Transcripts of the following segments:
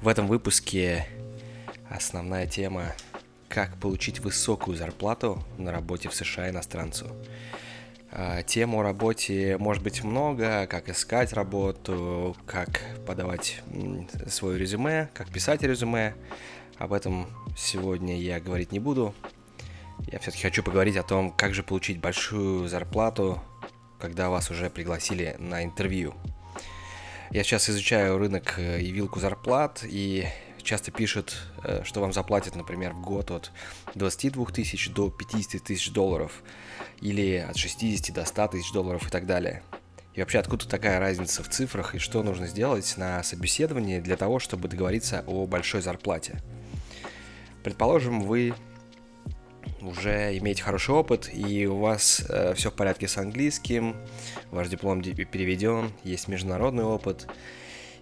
В этом выпуске основная тема «Как получить высокую зарплату на работе в США иностранцу». А, тем о работе может быть много, как искать работу, как подавать свое резюме, как писать резюме. Об этом сегодня я говорить не буду. Я все-таки хочу поговорить о том, как же получить большую зарплату, когда вас уже пригласили на интервью. Я сейчас изучаю рынок э, и вилку зарплат, и часто пишут, э, что вам заплатят, например, в год от 22 тысяч до 50 тысяч долларов, или от 60 до 100 тысяч долларов и так далее. И вообще, откуда такая разница в цифрах, и что нужно сделать на собеседовании для того, чтобы договориться о большой зарплате? Предположим, вы уже имеете хороший опыт, и у вас э, все в порядке с английским, ваш диплом переведен, есть международный опыт,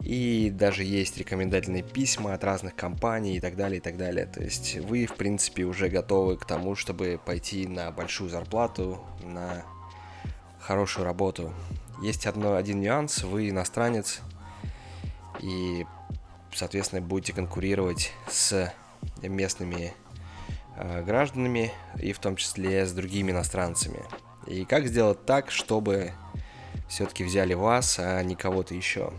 и даже есть рекомендательные письма от разных компаний и так далее, и так далее. То есть вы, в принципе, уже готовы к тому, чтобы пойти на большую зарплату, на хорошую работу. Есть одно, один нюанс, вы иностранец, и, соответственно, будете конкурировать с местными гражданами и в том числе с другими иностранцами. И как сделать так, чтобы все-таки взяли вас, а не кого-то еще?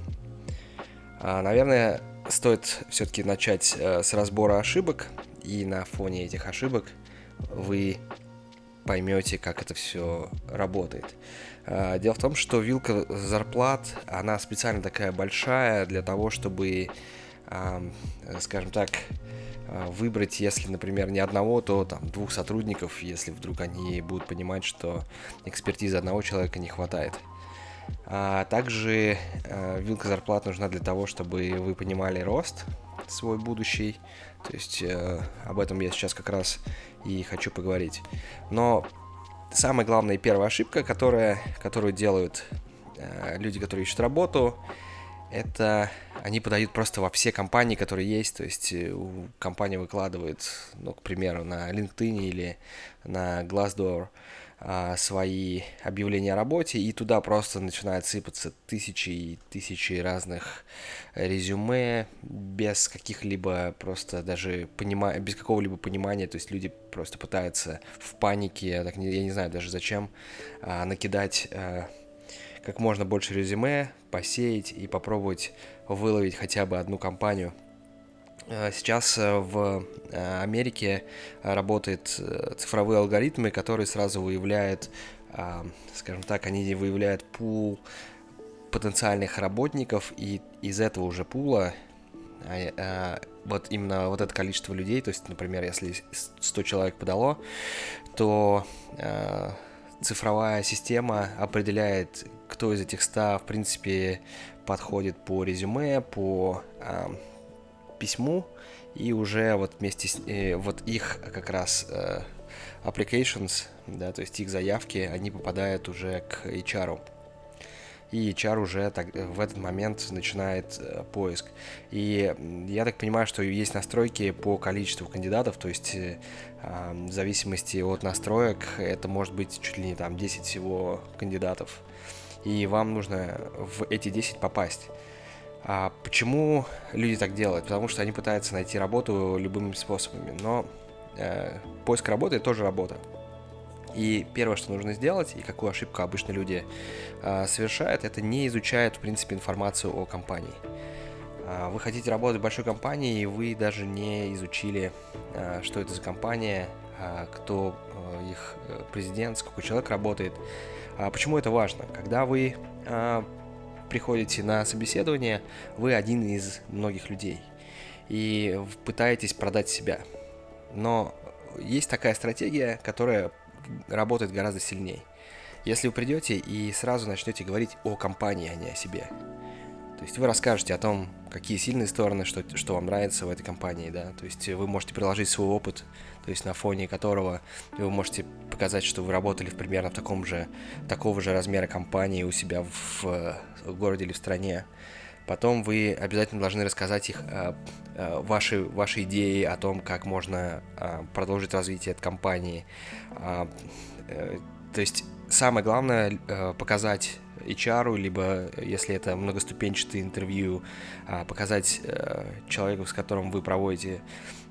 А, наверное, стоит все-таки начать э, с разбора ошибок, и на фоне этих ошибок вы поймете, как это все работает. А, дело в том, что вилка зарплат, она специально такая большая для того, чтобы, скажем так, а, выбрать, если, например, не одного, то там двух сотрудников, если вдруг они будут понимать, что экспертизы одного человека не хватает. А также э, вилка зарплат нужна для того, чтобы вы понимали рост свой будущий. То есть э, об этом я сейчас как раз и хочу поговорить. Но самая главная и первая ошибка, которая, которую делают э, люди, которые ищут работу, это они подают просто во все компании, которые есть, то есть э, компания выкладывает, ну, к примеру, на LinkedIn или на Glassdoor а, свои объявления о работе, и туда просто начинают сыпаться тысячи и тысячи разных резюме без каких-либо просто даже понима... без какого-либо понимания, то есть люди просто пытаются в панике, я, так не, я не знаю даже зачем, а, накидать а, как можно больше резюме, посеять и попробовать выловить хотя бы одну компанию. Э, сейчас э, в э, Америке работают цифровые алгоритмы, которые сразу выявляют, скажем так, они выявляют пул потенциальных работников, и из этого уже пула вот именно вот это количество людей, то есть, например, если 100 человек подало, то цифровая система определяет, кто из этих 100, в принципе, подходит по резюме, по э, письму, и уже вот вместе с э, вот их как раз э, applications, да, то есть их заявки, они попадают уже к HR. И HR уже так, в этот момент начинает э, поиск. И я так понимаю, что есть настройки по количеству кандидатов, то есть э, в зависимости от настроек это может быть чуть ли не там 10 всего кандидатов и вам нужно в эти 10 попасть. А почему люди так делают? Потому что они пытаются найти работу любыми способами, но э, поиск работы тоже работа. И первое, что нужно сделать, и какую ошибку обычно люди э, совершают, это не изучают, в принципе, информацию о компании. Э, вы хотите работать в большой компании, и вы даже не изучили, э, что это за компания, э, кто э, их э, президент, сколько человек работает, почему это важно? Когда вы а, приходите на собеседование, вы один из многих людей и пытаетесь продать себя. Но есть такая стратегия, которая работает гораздо сильнее. Если вы придете и сразу начнете говорить о компании, а не о себе. То есть вы расскажете о том, какие сильные стороны, что, что вам нравится в этой компании, да. То есть вы можете приложить свой опыт, то есть на фоне которого вы можете показать, что вы работали в примерно в таком же, такого же размера компании у себя в, в городе или в стране. Потом вы обязательно должны рассказать их э, э, ваши, ваши идеи о том, как можно э, продолжить развитие этой компании. Э, э, то есть самое главное э, показать HR, либо, если это многоступенчатое интервью, а, показать э, человеку, с которым вы проводите,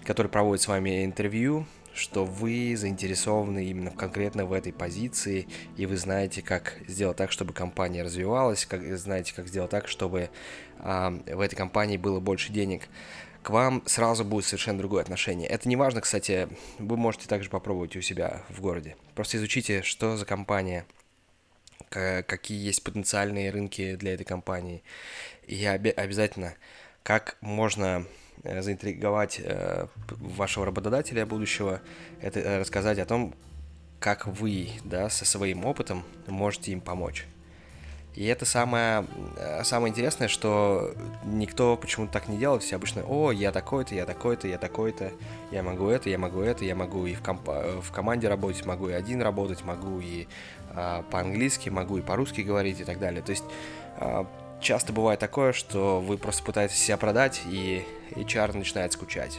который проводит с вами интервью, что вы заинтересованы именно конкретно в этой позиции, и вы знаете, как сделать так, чтобы компания развивалась, как знаете, как сделать так, чтобы а, в этой компании было больше денег к вам сразу будет совершенно другое отношение. Это не важно, кстати, вы можете также попробовать у себя в городе. Просто изучите, что за компания, какие есть потенциальные рынки для этой компании. И обязательно, как можно э, заинтриговать э, вашего работодателя будущего, это э, рассказать о том, как вы, да, со своим опытом можете им помочь. И это самое, самое интересное, что никто почему-то так не делает. Все обычно, о, я такой-то, я такой-то, я такой-то, я могу это, я могу это, я могу и в, комп- в команде работать, могу и один работать, могу и по-английски, могу и по-русски говорить и так далее. То есть а, часто бывает такое, что вы просто пытаетесь себя продать, и HR начинает скучать.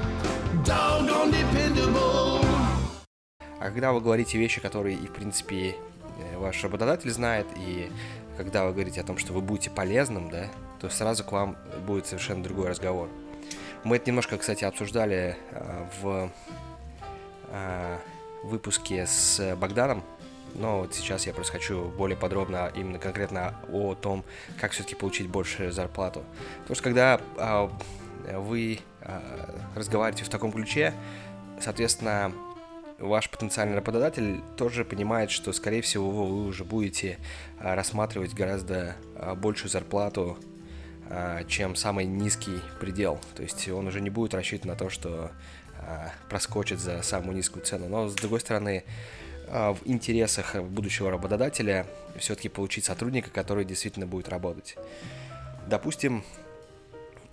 А когда вы говорите вещи, которые в принципе, э, ваш работодатель знает, и когда вы говорите о том, что вы будете полезным, да, то сразу к вам будет совершенно другой разговор. Мы это немножко, кстати, обсуждали э, в э, выпуске с Богданом, но вот сейчас я просто хочу более подробно именно конкретно о том, как все-таки получить больше зарплату. Потому что когда вы разговариваете в таком ключе, соответственно, ваш потенциальный работодатель тоже понимает, что, скорее всего, вы уже будете а, рассматривать гораздо а, большую зарплату, а, чем самый низкий предел. То есть он уже не будет рассчитывать на то, что проскочит за самую низкую цену. Но, с другой стороны, в интересах будущего работодателя все-таки получить сотрудника, который действительно будет работать. Допустим,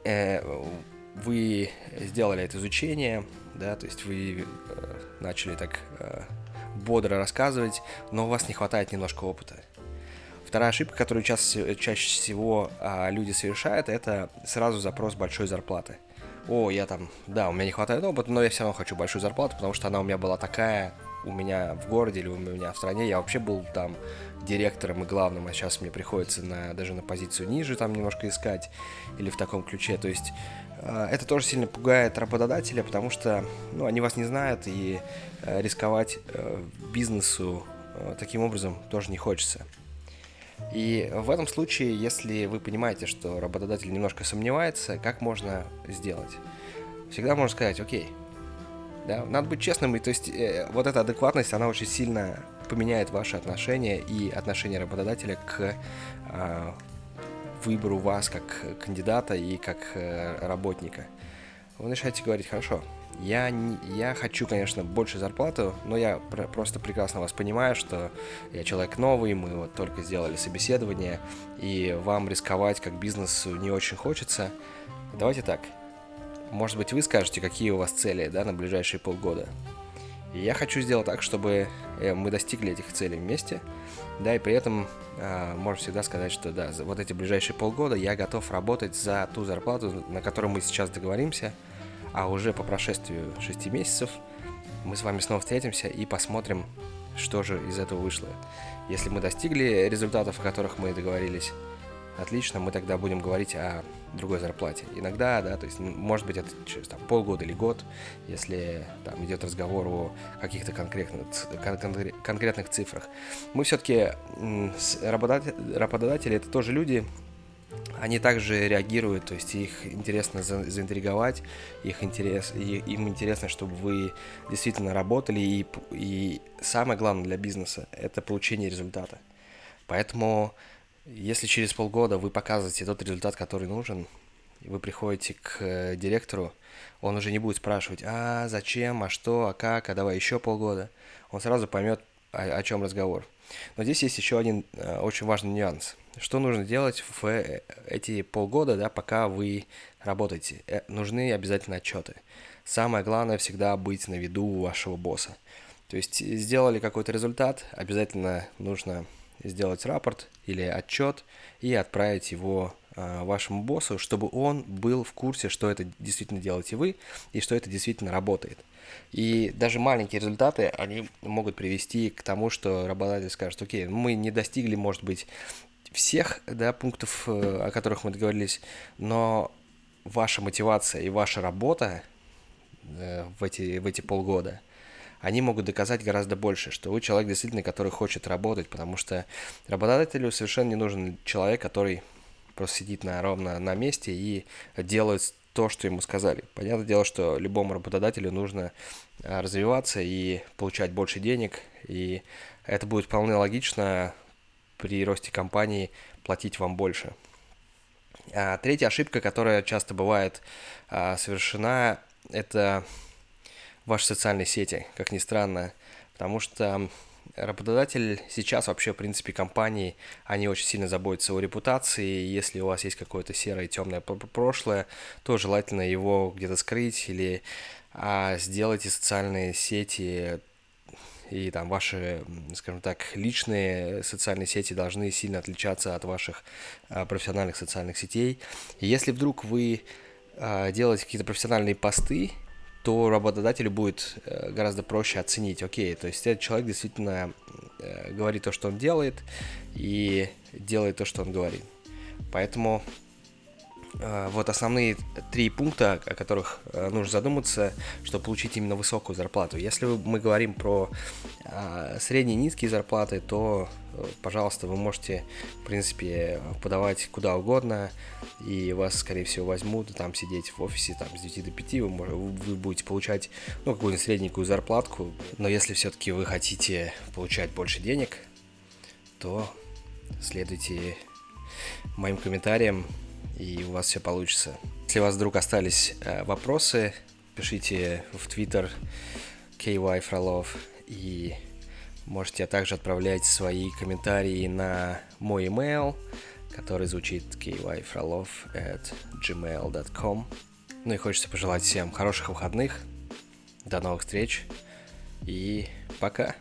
э, вы сделали это изучение, да, то есть вы э, начали так э, бодро рассказывать, но у вас не хватает немножко опыта. Вторая ошибка, которую чаще, чаще всего э, люди совершают, это сразу запрос большой зарплаты. О, я там, да, у меня не хватает опыта, но я все равно хочу большую зарплату, потому что она у меня была такая, у меня в городе или у меня в стране, я вообще был там директором и главным, а сейчас мне приходится на, даже на позицию ниже там немножко искать или в таком ключе. То есть э, это тоже сильно пугает работодателя, потому что ну, они вас не знают и э, рисковать э, бизнесу таким образом тоже не хочется. И в этом случае, если вы понимаете, что работодатель немножко сомневается, как можно сделать? Всегда можно сказать, окей, да, надо быть честным, и то есть э, вот эта адекватность, она очень сильно поменяет ваши отношения и отношение работодателя к э, выбору вас как кандидата и как э, работника. Вы начинаете говорить, хорошо, я, не, я хочу, конечно, больше зарплату, но я пр просто прекрасно вас понимаю, что я человек новый, мы вот только сделали собеседование, и вам рисковать как бизнесу не очень хочется. Давайте так, может быть, вы скажете, какие у вас цели да, на ближайшие полгода. И я хочу сделать так, чтобы э, мы достигли этих целей вместе, да, и при этом э, можно всегда сказать, что да, за вот эти ближайшие полгода я готов работать за ту зарплату, на которую мы сейчас договоримся, а уже по прошествию 6 месяцев мы с вами снова встретимся и посмотрим, что же из этого вышло. Если мы достигли результатов, о которых мы договорились, отлично, мы тогда будем говорить о другой зарплате. Иногда, да, то есть, может быть, это через там, полгода или год, если там идет разговор о каких-то конкретных, кон- конкретных цифрах. Мы все-таки, работодатели это тоже люди, они также реагируют, то есть их интересно за, заинтриговать, их интерес, и, им интересно, чтобы вы действительно работали, и, и самое главное для бизнеса – это получение результата. Поэтому если через полгода вы показываете тот результат, который нужен, вы приходите к э, директору, он уже не будет спрашивать, а зачем, а что, а как, а давай еще полгода. Он сразу поймет, о, о чем разговор. Но здесь есть еще один э, очень важный нюанс. Что нужно делать в э, эти полгода, да, пока вы работаете? Нужны обязательно отчеты. Самое главное всегда быть на виду у вашего босса. То есть сделали какой-то результат, обязательно нужно сделать рапорт или отчет и отправить его э, вашему боссу, чтобы он был в курсе, что это действительно делаете вы и что это действительно работает. И даже маленькие результаты, они могут привести к тому, что работодатель скажет, окей, мы не достигли, может быть, всех да, пунктов, э, о которых мы договорились, но ваша мотивация и ваша работа э, в эти, в эти полгода, они могут доказать гораздо больше, что вы человек действительно, который хочет работать, потому что работодателю совершенно не нужен человек, который просто сидит на, ровно на месте и делает то, что ему сказали. Понятное дело, что любому работодателю нужно а, развиваться и получать больше денег, и это будет вполне логично при росте компании платить вам больше. А третья ошибка, которая часто бывает а, совершена, это ваши социальные сети, как ни странно, потому что работодатель сейчас вообще, в принципе, компании, они очень сильно заботятся о репутации. Если у вас есть какое-то серое темное прошлое, то желательно его где-то скрыть или а, сделайте социальные сети и там ваши, скажем так, личные социальные сети должны сильно отличаться от ваших а, профессиональных социальных сетей. И если вдруг вы а, делаете какие-то профессиональные посты, то работодателю будет э, гораздо проще оценить, окей, то есть этот человек действительно э, говорит то, что он делает, и делает то, что он говорит. Поэтому э, вот основные три пункта, о которых нужно задуматься, чтобы получить именно высокую зарплату. Если мы говорим про средние и низкие зарплаты, то пожалуйста, вы можете, в принципе, подавать куда угодно, и вас, скорее всего, возьмут, там сидеть в офисе там, с 9 до 5, вы, вы будете получать, ну, какую-нибудь средненькую зарплатку, но если все-таки вы хотите получать больше денег, то следуйте моим комментариям, и у вас все получится. Если у вас вдруг остались э, вопросы, пишите в Twitter KY Frolov и Можете также отправлять свои комментарии на мой email, который звучит kyfrolov at gmail.com. Ну и хочется пожелать всем хороших выходных, до новых встреч и пока!